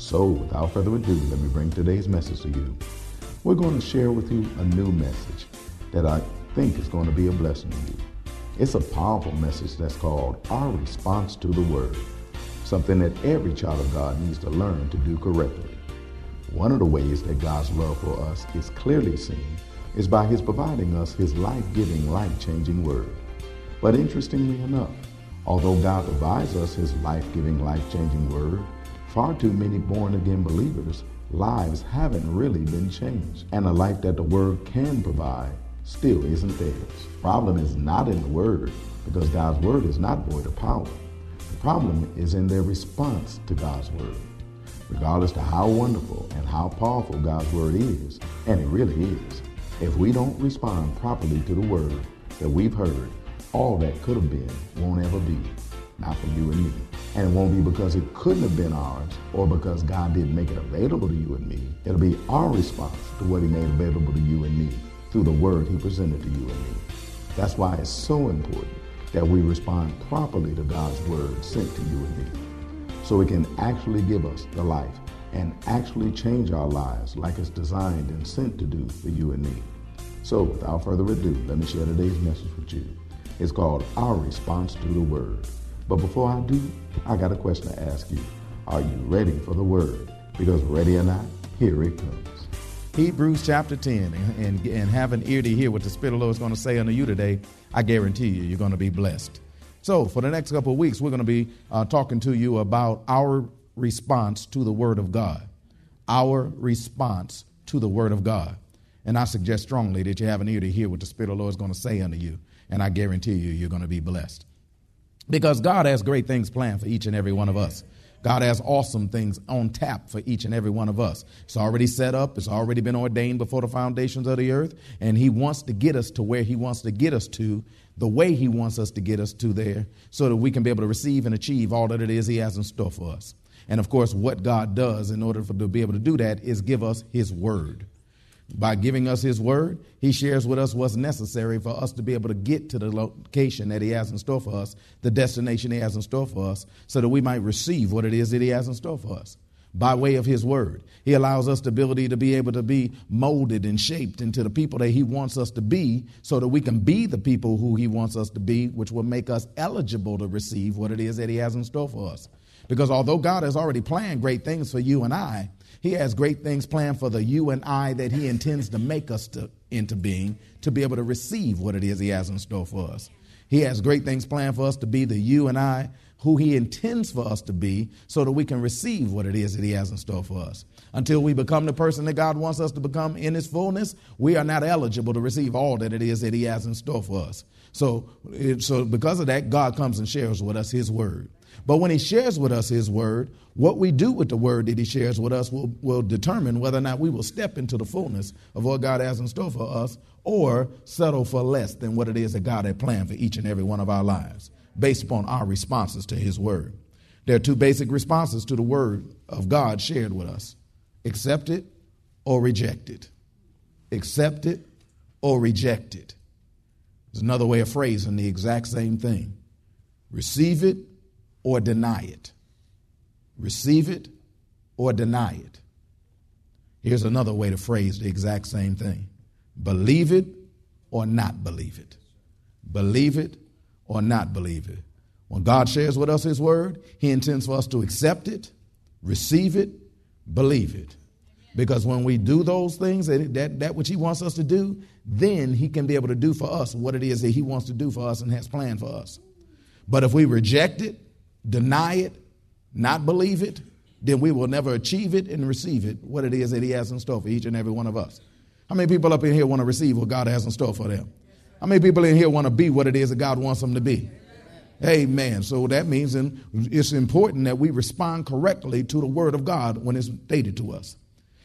So, without further ado, let me bring today's message to you. We're going to share with you a new message that I think is going to be a blessing to you. It's a powerful message that's called Our Response to the Word, something that every child of God needs to learn to do correctly. One of the ways that God's love for us is clearly seen is by His providing us His life giving, life changing Word. But interestingly enough, although God provides us His life giving, life changing Word, Far too many born again believers' lives haven't really been changed, and a life that the Word can provide still isn't theirs. Problem is not in the Word, because God's Word is not void of power. The problem is in their response to God's Word. Regardless to how wonderful and how powerful God's Word is, and it really is, if we don't respond properly to the Word that we've heard, all that could have been won't ever be. Not for you and me. And it won't be because it couldn't have been ours or because God didn't make it available to you and me. It'll be our response to what he made available to you and me through the word he presented to you and me. That's why it's so important that we respond properly to God's word sent to you and me. So it can actually give us the life and actually change our lives like it's designed and sent to do for you and me. So without further ado, let me share today's message with you. It's called Our Response to the Word. But before I do, I got a question to ask you. Are you ready for the word? Because ready or not, here it comes. Hebrews chapter 10, and, and have an ear to hear what the Spirit of the Lord is going to say unto you today. I guarantee you, you're going to be blessed. So, for the next couple of weeks, we're going to be uh, talking to you about our response to the Word of God. Our response to the Word of God. And I suggest strongly that you have an ear to hear what the Spirit of the Lord is going to say unto you. And I guarantee you, you're going to be blessed. Because God has great things planned for each and every one of us. God has awesome things on tap for each and every one of us. It's already set up, it's already been ordained before the foundations of the earth, and He wants to get us to where He wants to get us to, the way He wants us to get us to there, so that we can be able to receive and achieve all that it is He has in store for us. And of course, what God does in order for to be able to do that is give us His Word. By giving us His Word, He shares with us what's necessary for us to be able to get to the location that He has in store for us, the destination He has in store for us, so that we might receive what it is that He has in store for us. By way of His Word, He allows us the ability to be able to be molded and shaped into the people that He wants us to be, so that we can be the people who He wants us to be, which will make us eligible to receive what it is that He has in store for us. Because although God has already planned great things for you and I, he has great things planned for the you and I that He intends to make us to, into being to be able to receive what it is He has in store for us. He has great things planned for us to be the you and I who He intends for us to be so that we can receive what it is that He has in store for us. Until we become the person that God wants us to become in His fullness, we are not eligible to receive all that it is that He has in store for us. So, so because of that, God comes and shares with us His word. But when he shares with us his word, what we do with the word that he shares with us will, will determine whether or not we will step into the fullness of what God has in store for us or settle for less than what it is that God had planned for each and every one of our lives based upon our responses to his word. There are two basic responses to the word of God shared with us accept it or reject it. Accept it or reject it. There's another way of phrasing the exact same thing. Receive it or deny it. Receive it or deny it. Here's another way to phrase the exact same thing believe it or not believe it. Believe it or not believe it. When God shares with us His word, He intends for us to accept it, receive it, believe it. Because when we do those things, that, that which He wants us to do, then He can be able to do for us what it is that He wants to do for us and has planned for us. But if we reject it, deny it, not believe it, then we will never achieve it and receive it, what it is that He has in store for each and every one of us. How many people up in here want to receive what God has in store for them? How many people in here want to be what it is that God wants them to be? Amen. So that means and it's important that we respond correctly to the word of God when it's stated to us.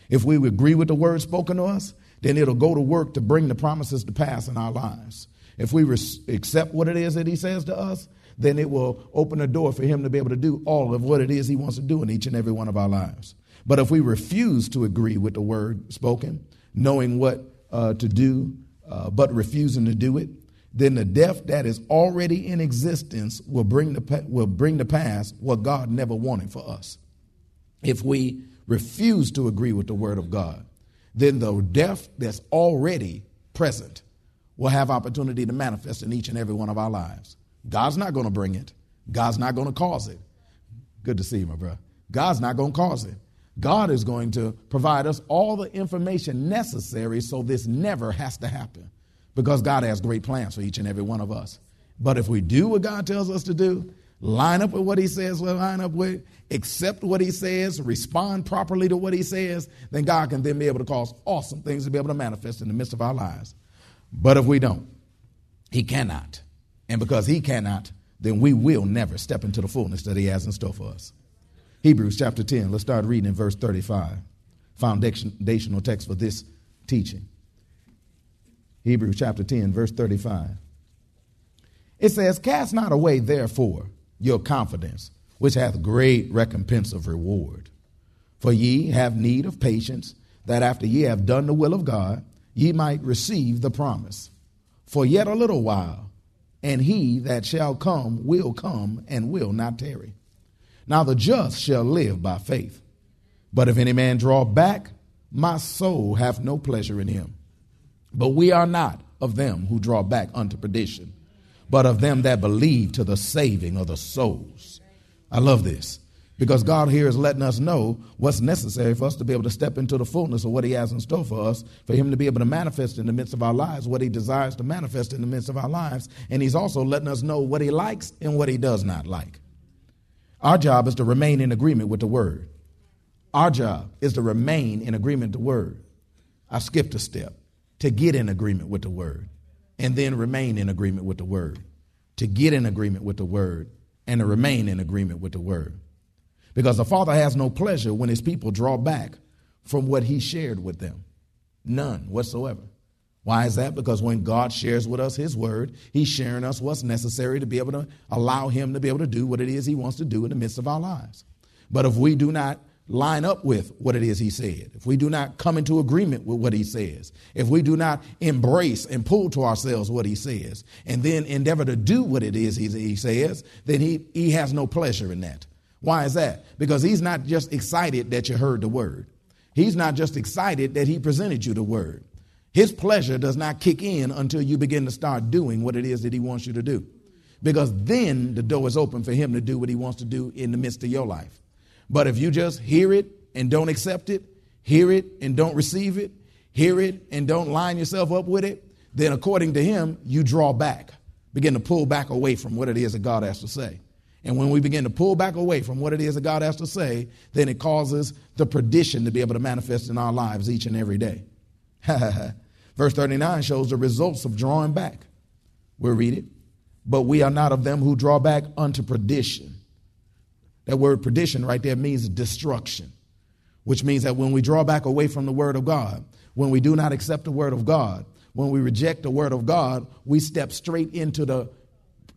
If we agree with the word spoken to us, then it'll go to work to bring the promises to pass in our lives. If we accept what it is that he says to us, then it will open a door for him to be able to do all of what it is he wants to do in each and every one of our lives. But if we refuse to agree with the word spoken, knowing what uh, to do, uh, but refusing to do it, then the death that is already in existence will bring, the, will bring to pass what God never wanted for us. If we refuse to agree with the word of God, then the death that's already present will have opportunity to manifest in each and every one of our lives. God's not going to bring it. God's not going to cause it. Good to see you, my brother. God's not going to cause it. God is going to provide us all the information necessary so this never has to happen because God has great plans for each and every one of us. But if we do what God tells us to do, line up with what He says, we'll line up with, accept what He says, respond properly to what He says, then God can then be able to cause awesome things to be able to manifest in the midst of our lives. But if we don't, He cannot. And because He cannot, then we will never step into the fullness that He has in store for us. Hebrews chapter 10, let's start reading in verse 35, foundational text for this teaching. Hebrews chapter 10, verse 35. It says, Cast not away, therefore, your confidence, which hath great recompense of reward. For ye have need of patience, that after ye have done the will of God, ye might receive the promise. For yet a little while, and he that shall come will come and will not tarry. Now the just shall live by faith. But if any man draw back, my soul hath no pleasure in him. But we are not of them who draw back unto perdition, but of them that believe to the saving of the souls. I love this because God here is letting us know what's necessary for us to be able to step into the fullness of what He has in store for us, for Him to be able to manifest in the midst of our lives what He desires to manifest in the midst of our lives. And He's also letting us know what He likes and what He does not like. Our job is to remain in agreement with the Word. Our job is to remain in agreement with the Word. I skipped a step to get in agreement with the word and then remain in agreement with the word. To get in agreement with the word and to remain in agreement with the word. Because the Father has no pleasure when his people draw back from what he shared with them. None whatsoever. Why is that? Because when God shares with us his word, he's sharing us what's necessary to be able to allow him to be able to do what it is he wants to do in the midst of our lives. But if we do not line up with what it is he said, if we do not come into agreement with what he says, if we do not embrace and pull to ourselves what he says, and then endeavor to do what it is he says, then he, he has no pleasure in that. Why is that? Because he's not just excited that you heard the word. He's not just excited that he presented you the word. His pleasure does not kick in until you begin to start doing what it is that he wants you to do. Because then the door is open for him to do what he wants to do in the midst of your life. But if you just hear it and don't accept it, hear it and don't receive it, hear it and don't line yourself up with it, then according to him, you draw back, begin to pull back away from what it is that God has to say. And when we begin to pull back away from what it is that God has to say, then it causes the perdition to be able to manifest in our lives each and every day. Verse 39 shows the results of drawing back. We'll read it. But we are not of them who draw back unto perdition that word perdition right there means destruction, which means that when we draw back away from the word of God, when we do not accept the word of God, when we reject the word of God, we step straight into the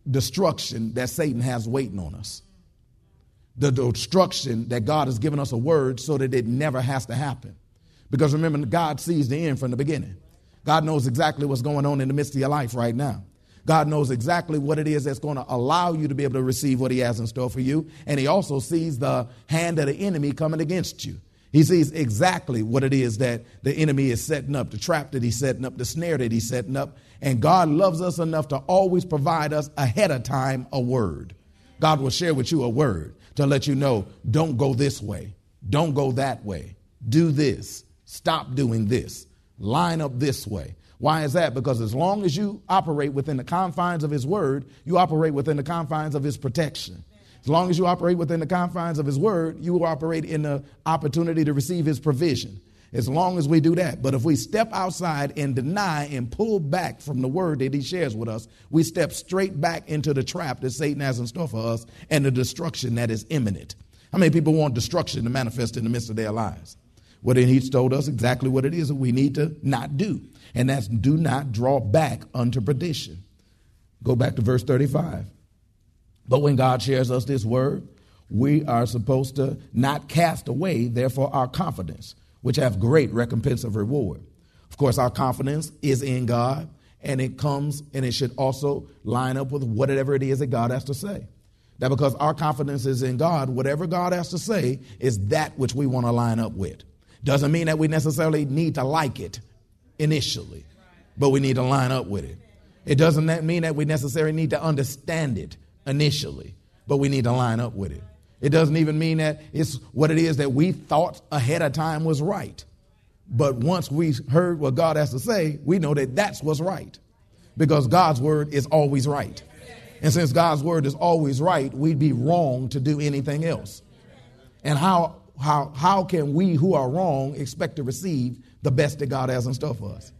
destruction that Satan has waiting on us. The destruction that God has given us a word so that it never has to happen. Because remember, God sees the end from the beginning. God knows exactly what's going on in the midst of your life right now. God knows exactly what it is that's going to allow you to be able to receive what He has in store for you. And He also sees the hand of the enemy coming against you. He sees exactly what it is that the enemy is setting up, the trap that he's setting up, the snare that he's setting up. And God loves us enough to always provide us ahead of time a word. God will share with you a word to let you know don't go this way, don't go that way, do this, Stop doing this. Line up this way. Why is that? Because as long as you operate within the confines of His Word, you operate within the confines of His protection. As long as you operate within the confines of His Word, you will operate in the opportunity to receive His provision. As long as we do that. But if we step outside and deny and pull back from the Word that He shares with us, we step straight back into the trap that Satan has in store for us and the destruction that is imminent. How many people want destruction to manifest in the midst of their lives? Well, then He's told us exactly what it is that we need to not do and that's do not draw back unto perdition. Go back to verse 35. But when God shares us this word, we are supposed to not cast away, therefore, our confidence, which have great recompense of reward. Of course, our confidence is in God, and it comes and it should also line up with whatever it is that God has to say. That because our confidence is in God, whatever God has to say is that which we want to line up with. Doesn't mean that we necessarily need to like it initially, but we need to line up with it. It doesn't mean that we necessarily need to understand it initially, but we need to line up with it. It doesn't even mean that it's what it is that we thought ahead of time was right. But once we heard what God has to say, we know that that's what's right because God's word is always right. And since God's word is always right, we'd be wrong to do anything else. And how, how, how can we who are wrong expect to receive the best that God has in store for us?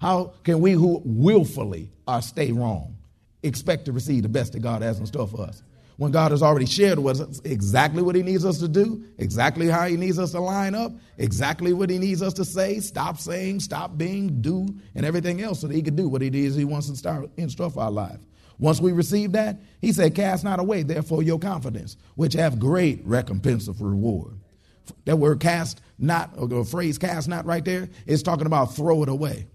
How can we who willfully are stay wrong expect to receive the best that God has in store for us? When God has already shared with us exactly what He needs us to do, exactly how He needs us to line up, exactly what He needs us to say, stop saying, stop being, do, and everything else so that He can do what it is He wants to start in store for our life. Once we receive that, He said, Cast not away, therefore, your confidence, which have great recompense of reward. That word cast not, or the phrase cast not right there, is talking about throw it away.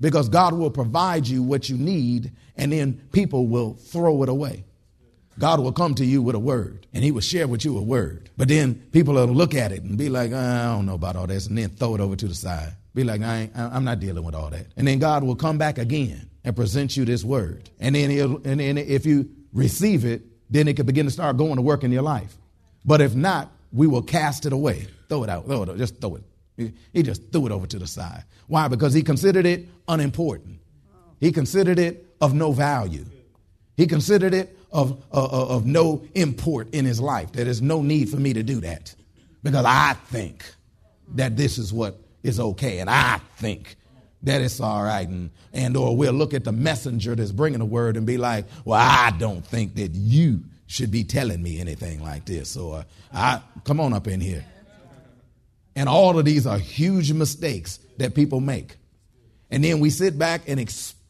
Because God will provide you what you need, and then people will throw it away. God will come to you with a word, and He will share with you a word. But then people will look at it and be like, uh, I don't know about all this, and then throw it over to the side. Be like, I I'm not dealing with all that. And then God will come back again and present you this word. And then, and then if you receive it, then it can begin to start going to work in your life. But if not, we will cast it away. Throw it out. Throw it Just throw it. He just threw it over to the side. Why? Because he considered it unimportant. He considered it of no value. He considered it of, of, of no import in his life. There's no need for me to do that because I think that this is what is okay and I think that it's all right and, and or we'll look at the messenger that's bringing the word and be like well i don't think that you should be telling me anything like this. Uh, I come on up in here. And all of these are huge mistakes that people make. And then we sit back and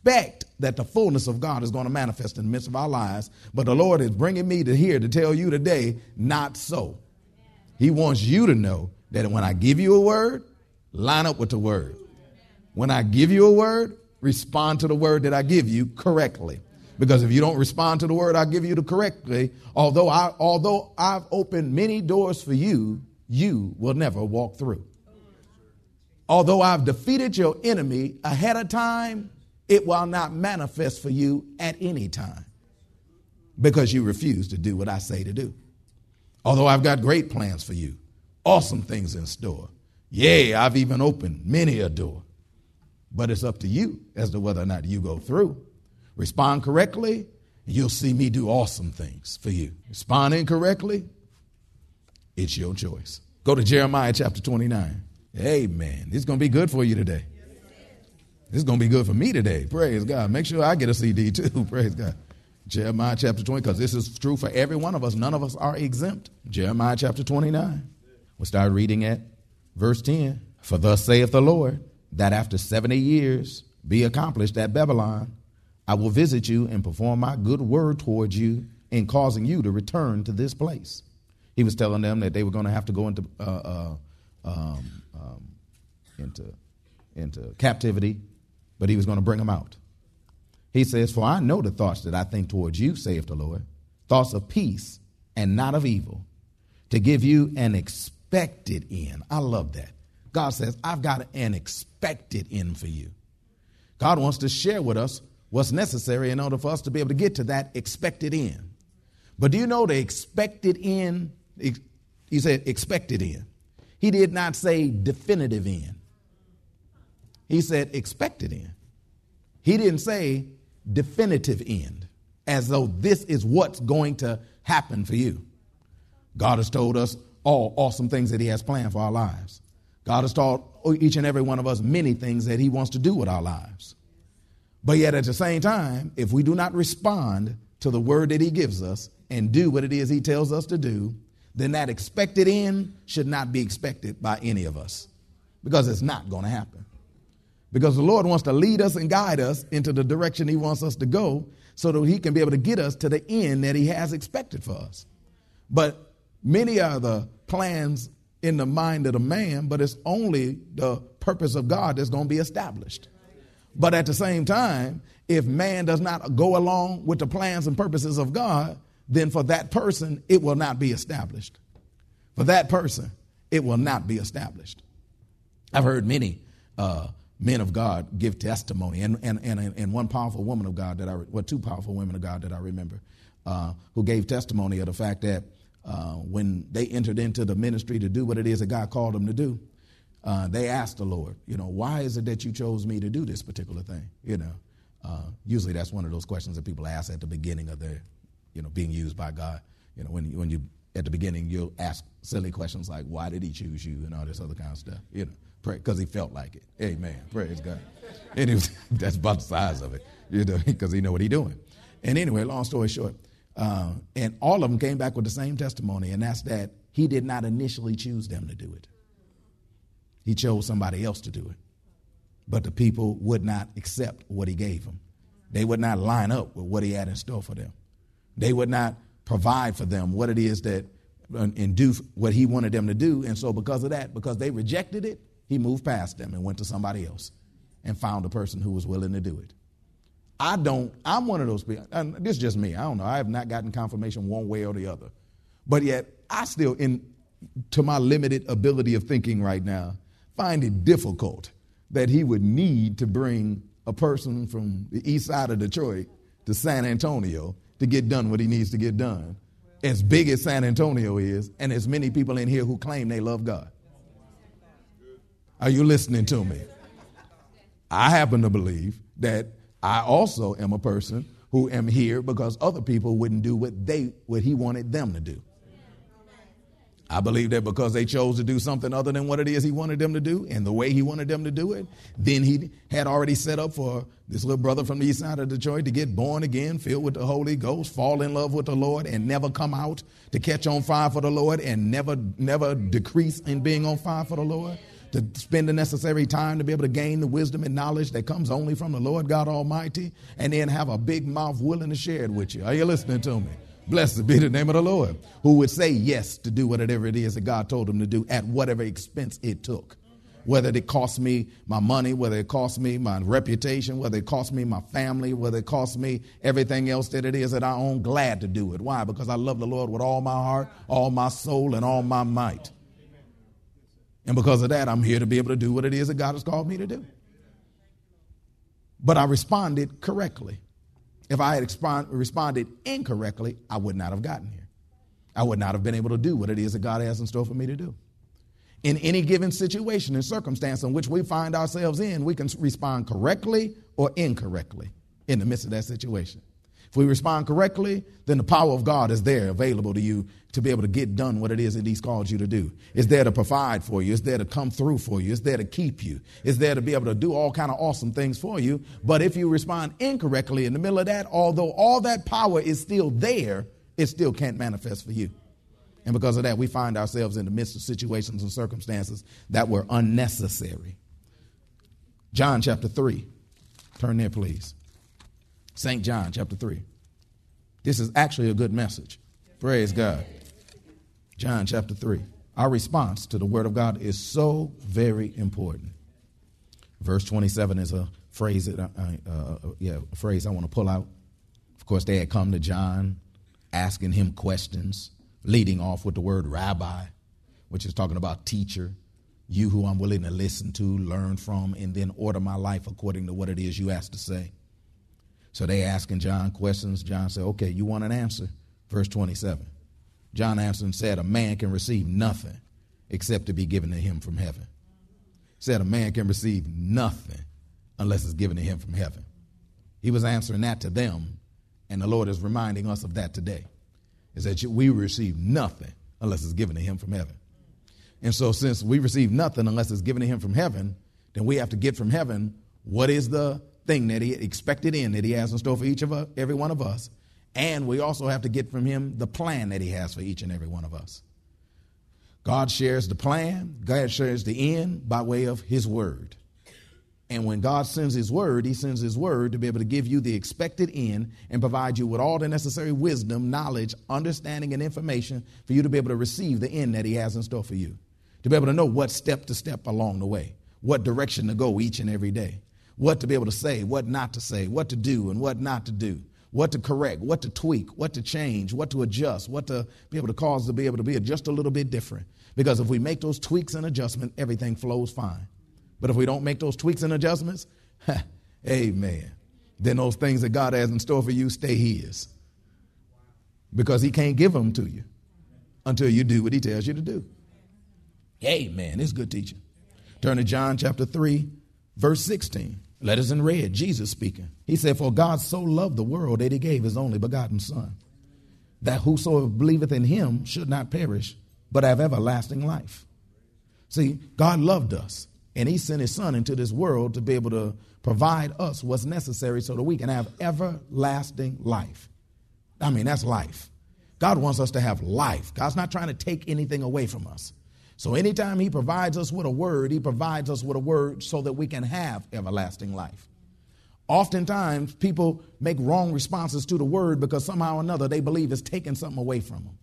expect that the fullness of God is going to manifest in the midst of our lives. But the Lord is bringing me to here to tell you today, not so. He wants you to know that when I give you a word, line up with the word. When I give you a word, respond to the word that I give you correctly. Because if you don't respond to the word I give you to correctly, although I although I've opened many doors for you, you will never walk through. Although I've defeated your enemy ahead of time, it will not manifest for you at any time because you refuse to do what I say to do. Although I've got great plans for you, awesome things in store. Yea, I've even opened many a door. But it's up to you as to whether or not you go through. Respond correctly, and you'll see me do awesome things for you. Respond incorrectly, it's your choice. Go to Jeremiah chapter 29. Amen. This is going to be good for you today. This is going to be good for me today. Praise God. Make sure I get a CD too. Praise God. Jeremiah chapter 20, because this is true for every one of us. None of us are exempt. Jeremiah chapter 29. We'll start reading at verse 10. For thus saith the Lord, that after 70 years be accomplished at Babylon, I will visit you and perform my good word towards you in causing you to return to this place. He was telling them that they were going to have to go into uh, uh, um, um, into into captivity, but he was going to bring them out. He says, "For I know the thoughts that I think towards you," saith the Lord, thoughts of peace and not of evil, to give you an expected end. I love that. God says, "I've got an expected end for you." God wants to share with us what's necessary in order for us to be able to get to that expected end. But do you know the expected end? He said expected end. He did not say definitive end. He said expected end. He didn't say definitive end, as though this is what's going to happen for you. God has told us all awesome things that He has planned for our lives. God has taught each and every one of us many things that He wants to do with our lives. But yet, at the same time, if we do not respond to the word that He gives us and do what it is He tells us to do, then that expected end should not be expected by any of us because it's not going to happen. Because the Lord wants to lead us and guide us into the direction He wants us to go so that He can be able to get us to the end that He has expected for us. But many are the plans in the mind of the man, but it's only the purpose of God that's going to be established. But at the same time, if man does not go along with the plans and purposes of God, then for that person, it will not be established. For that person, it will not be established. I've heard many uh, men of God give testimony, and, and, and, and one powerful woman of God that I, well, two powerful women of God that I remember, uh, who gave testimony of the fact that uh, when they entered into the ministry to do what it is that God called them to do, uh, they asked the Lord, you know, why is it that you chose me to do this particular thing? You know, uh, usually that's one of those questions that people ask at the beginning of their, you know, being used by God. You know, when, when you, at the beginning, you'll ask silly questions like, why did he choose you and all this other kind of stuff, you know, because he felt like it. Amen. Praise God. Anyway, that's about the size of it, you know, because he know what he's doing. And anyway, long story short, uh, and all of them came back with the same testimony, and that's that he did not initially choose them to do it. He chose somebody else to do it. But the people would not accept what he gave them. They would not line up with what he had in store for them. They would not provide for them what it is that and do what he wanted them to do. And so, because of that, because they rejected it, he moved past them and went to somebody else and found a person who was willing to do it. I don't, I'm one of those people, and this is just me. I don't know. I have not gotten confirmation one way or the other. But yet, I still, in to my limited ability of thinking right now, find it difficult that he would need to bring a person from the east side of Detroit to San Antonio to get done what he needs to get done. As big as San Antonio is, and as many people in here who claim they love God. Are you listening to me? I happen to believe that I also am a person who am here because other people wouldn't do what they what he wanted them to do. I believe that because they chose to do something other than what it is he wanted them to do and the way he wanted them to do it, then he had already set up for this little brother from the east side of Detroit to get born again, filled with the Holy Ghost, fall in love with the Lord, and never come out to catch on fire for the Lord and never, never decrease in being on fire for the Lord. To spend the necessary time to be able to gain the wisdom and knowledge that comes only from the Lord God Almighty, and then have a big mouth willing to share it with you. Are you listening to me? Blessed be the name of the Lord, who would say yes to do whatever it is that God told him to do at whatever expense it took. Whether it cost me my money, whether it cost me my reputation, whether it cost me my family, whether it cost me everything else that it is that I own, glad to do it. Why? Because I love the Lord with all my heart, all my soul, and all my might. And because of that, I'm here to be able to do what it is that God has called me to do. But I responded correctly. If I had responded incorrectly, I would not have gotten here. I would not have been able to do what it is that God has in store for me to do. In any given situation and circumstance in which we find ourselves in, we can respond correctly or incorrectly in the midst of that situation. If we respond correctly, then the power of God is there available to you to be able to get done what it is that He's called you to do. It's there to provide for you. It's there to come through for you. It's there to keep you. It's there to be able to do all kind of awesome things for you. But if you respond incorrectly in the middle of that, although all that power is still there, it still can't manifest for you. And because of that, we find ourselves in the midst of situations and circumstances that were unnecessary. John chapter 3. Turn there, please. St. John chapter 3. This is actually a good message. Praise God. John chapter 3. Our response to the word of God is so very important. Verse 27 is a phrase that I, uh, uh, yeah, a phrase I want to pull out. Of course, they had come to John asking him questions, leading off with the word rabbi, which is talking about teacher, you who I'm willing to listen to, learn from, and then order my life according to what it is you ask to say. So they asking John questions. John said, Okay, you want an answer? Verse 27. John answered and said, A man can receive nothing except to be given to him from heaven. said a man can receive nothing unless it's given to him from heaven. He was answering that to them, and the Lord is reminding us of that today. Is that we receive nothing unless it's given to him from heaven. And so, since we receive nothing unless it's given to him from heaven, then we have to get from heaven what is the thing that he expected in that he has in store for each of us, every one of us. And we also have to get from him the plan that he has for each and every one of us. God shares the plan, God shares the end by way of his word. And when God sends his word, he sends his word to be able to give you the expected end and provide you with all the necessary wisdom, knowledge, understanding, and information for you to be able to receive the end that he has in store for you. To be able to know what step to step along the way, what direction to go each and every day, what to be able to say, what not to say, what to do and what not to do what to correct, what to tweak, what to change, what to adjust, what to be able to cause to be able to be just a little bit different. Because if we make those tweaks and adjustments, everything flows fine. But if we don't make those tweaks and adjustments, amen, then those things that God has in store for you stay His. Because He can't give them to you until you do what He tells you to do. Amen. It's good teaching. Turn to John chapter 3, verse 16. Letters in red, Jesus speaking. He said, For God so loved the world that he gave his only begotten Son, that whosoever believeth in him should not perish, but have everlasting life. See, God loved us, and he sent his Son into this world to be able to provide us what's necessary so that we can have everlasting life. I mean, that's life. God wants us to have life. God's not trying to take anything away from us. So anytime he provides us with a word, he provides us with a word so that we can have everlasting life. Oftentimes, people make wrong responses to the word because somehow or another they believe it's taking something away from them.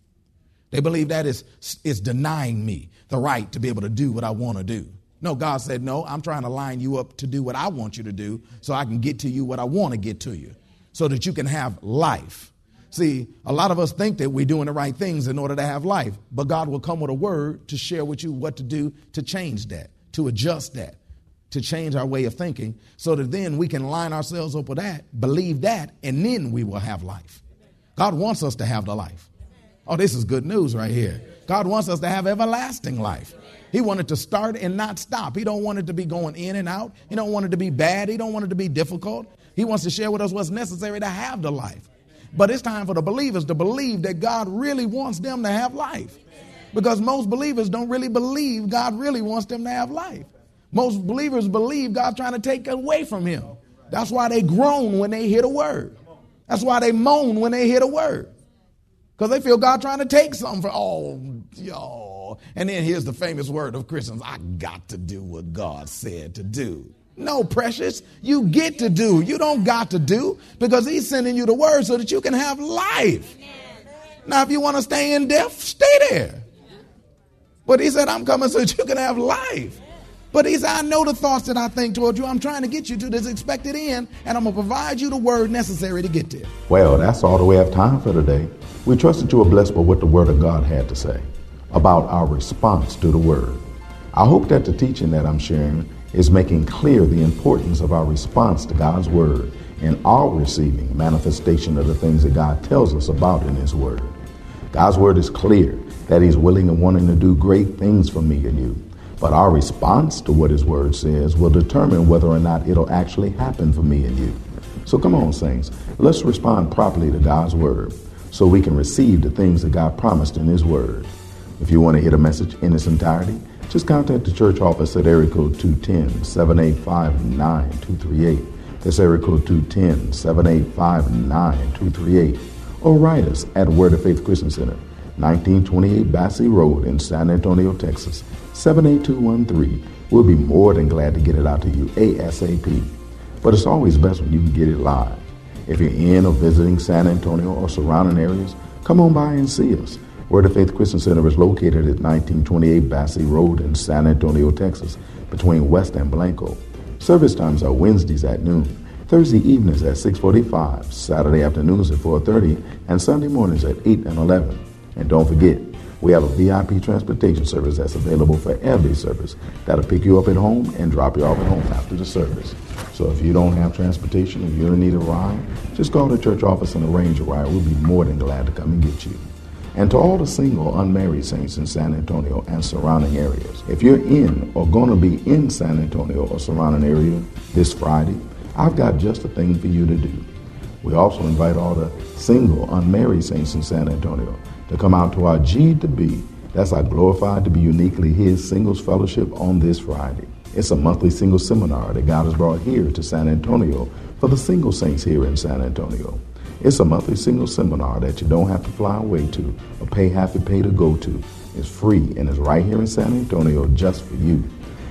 They believe that is, is denying me the right to be able to do what I want to do. No, God said, No, I'm trying to line you up to do what I want you to do so I can get to you what I want to get to you so that you can have life. See, a lot of us think that we're doing the right things in order to have life, but God will come with a word to share with you what to do to change that, to adjust that, to change our way of thinking, so that then we can line ourselves up with that, believe that, and then we will have life. God wants us to have the life. Oh, this is good news right here. God wants us to have everlasting life. He wanted to start and not stop. He don't want it to be going in and out. He don't want it to be bad. He don't want it to be difficult. He wants to share with us what's necessary to have the life. But it's time for the believers to believe that God really wants them to have life. Because most believers don't really believe God really wants them to have life. Most believers believe God's trying to take away from him. That's why they groan when they hear the word. That's why they moan when they hear the word. Because they feel God trying to take something for, oh, y'all. And then here's the famous word of Christians I got to do what God said to do. No, precious. You get to do. You don't got to do because he's sending you the word so that you can have life. Now, if you want to stay in death, stay there. But he said, I'm coming so that you can have life. But he said, I know the thoughts that I think toward you. I'm trying to get you to this expected end, and I'm going to provide you the word necessary to get there. Well, that's all that we have time for today. We trust that you are blessed by what the word of God had to say about our response to the word. I hope that the teaching that I'm sharing is making clear the importance of our response to God's word and our receiving manifestation of the things that God tells us about in his word. God's word is clear that he's willing and wanting to do great things for me and you. But our response to what his word says will determine whether or not it'll actually happen for me and you. So come on, saints, let's respond properly to God's word so we can receive the things that God promised in his word. If you want to hear the message in its entirety, just contact the church office at area code 210-785-9238. That's area code 210-785-9238. Or write us at Word of Faith Christian Center, 1928 Basse Road in San Antonio, Texas, 78213. We'll be more than glad to get it out to you ASAP. But it's always best when you can get it live. If you're in or visiting San Antonio or surrounding areas, come on by and see us. Word of Faith Christian Center is located at 1928 Basse Road in San Antonio, Texas, between West and Blanco. Service times are Wednesdays at noon, Thursday evenings at 6:45, Saturday afternoons at 4:30, and Sunday mornings at 8 and 11. And don't forget, we have a VIP transportation service that's available for every service. That'll pick you up at home and drop you off at home after the service. So if you don't have transportation, if you need a ride, just call the church office and arrange a ride. We'll be more than glad to come and get you. And to all the single, unmarried saints in San Antonio and surrounding areas, if you're in or going to be in San Antonio or surrounding area this Friday, I've got just a thing for you to do. We also invite all the single, unmarried saints in San Antonio to come out to our G to B. That's our glorified to be uniquely His singles fellowship on this Friday. It's a monthly single seminar that God has brought here to San Antonio for the single saints here in San Antonio. It's a monthly single seminar that you don't have to fly away to or pay half a pay to go to. It's free and it's right here in San Antonio just for you.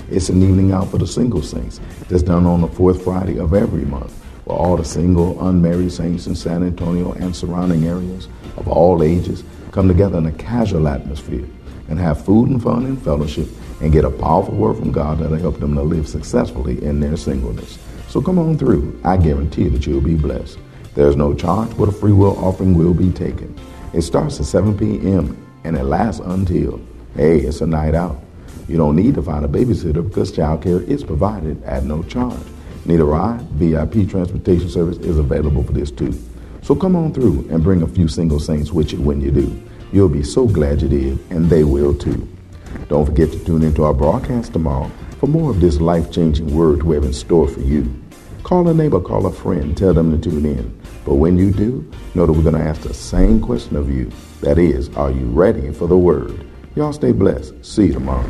It's an evening out for the single saints that's done on the fourth Friday of every month, where all the single, unmarried saints in San Antonio and surrounding areas of all ages come together in a casual atmosphere and have food and fun and fellowship and get a powerful word from God that'll help them to live successfully in their singleness. So come on through. I guarantee that you'll be blessed. There's no charge, but a free will offering will be taken. It starts at 7 p.m. and it lasts until, hey, it's a night out. You don't need to find a babysitter because childcare is provided at no charge. Need a ride? VIP transportation service is available for this too. So come on through and bring a few single saints with you when you do. You'll be so glad you did, and they will too. Don't forget to tune into our broadcast tomorrow for more of this life changing word we have in store for you. Call a neighbor, call a friend, tell them to tune in. But when you do, know that we're going to ask the same question of you. That is, are you ready for the word? Y'all stay blessed. See you tomorrow.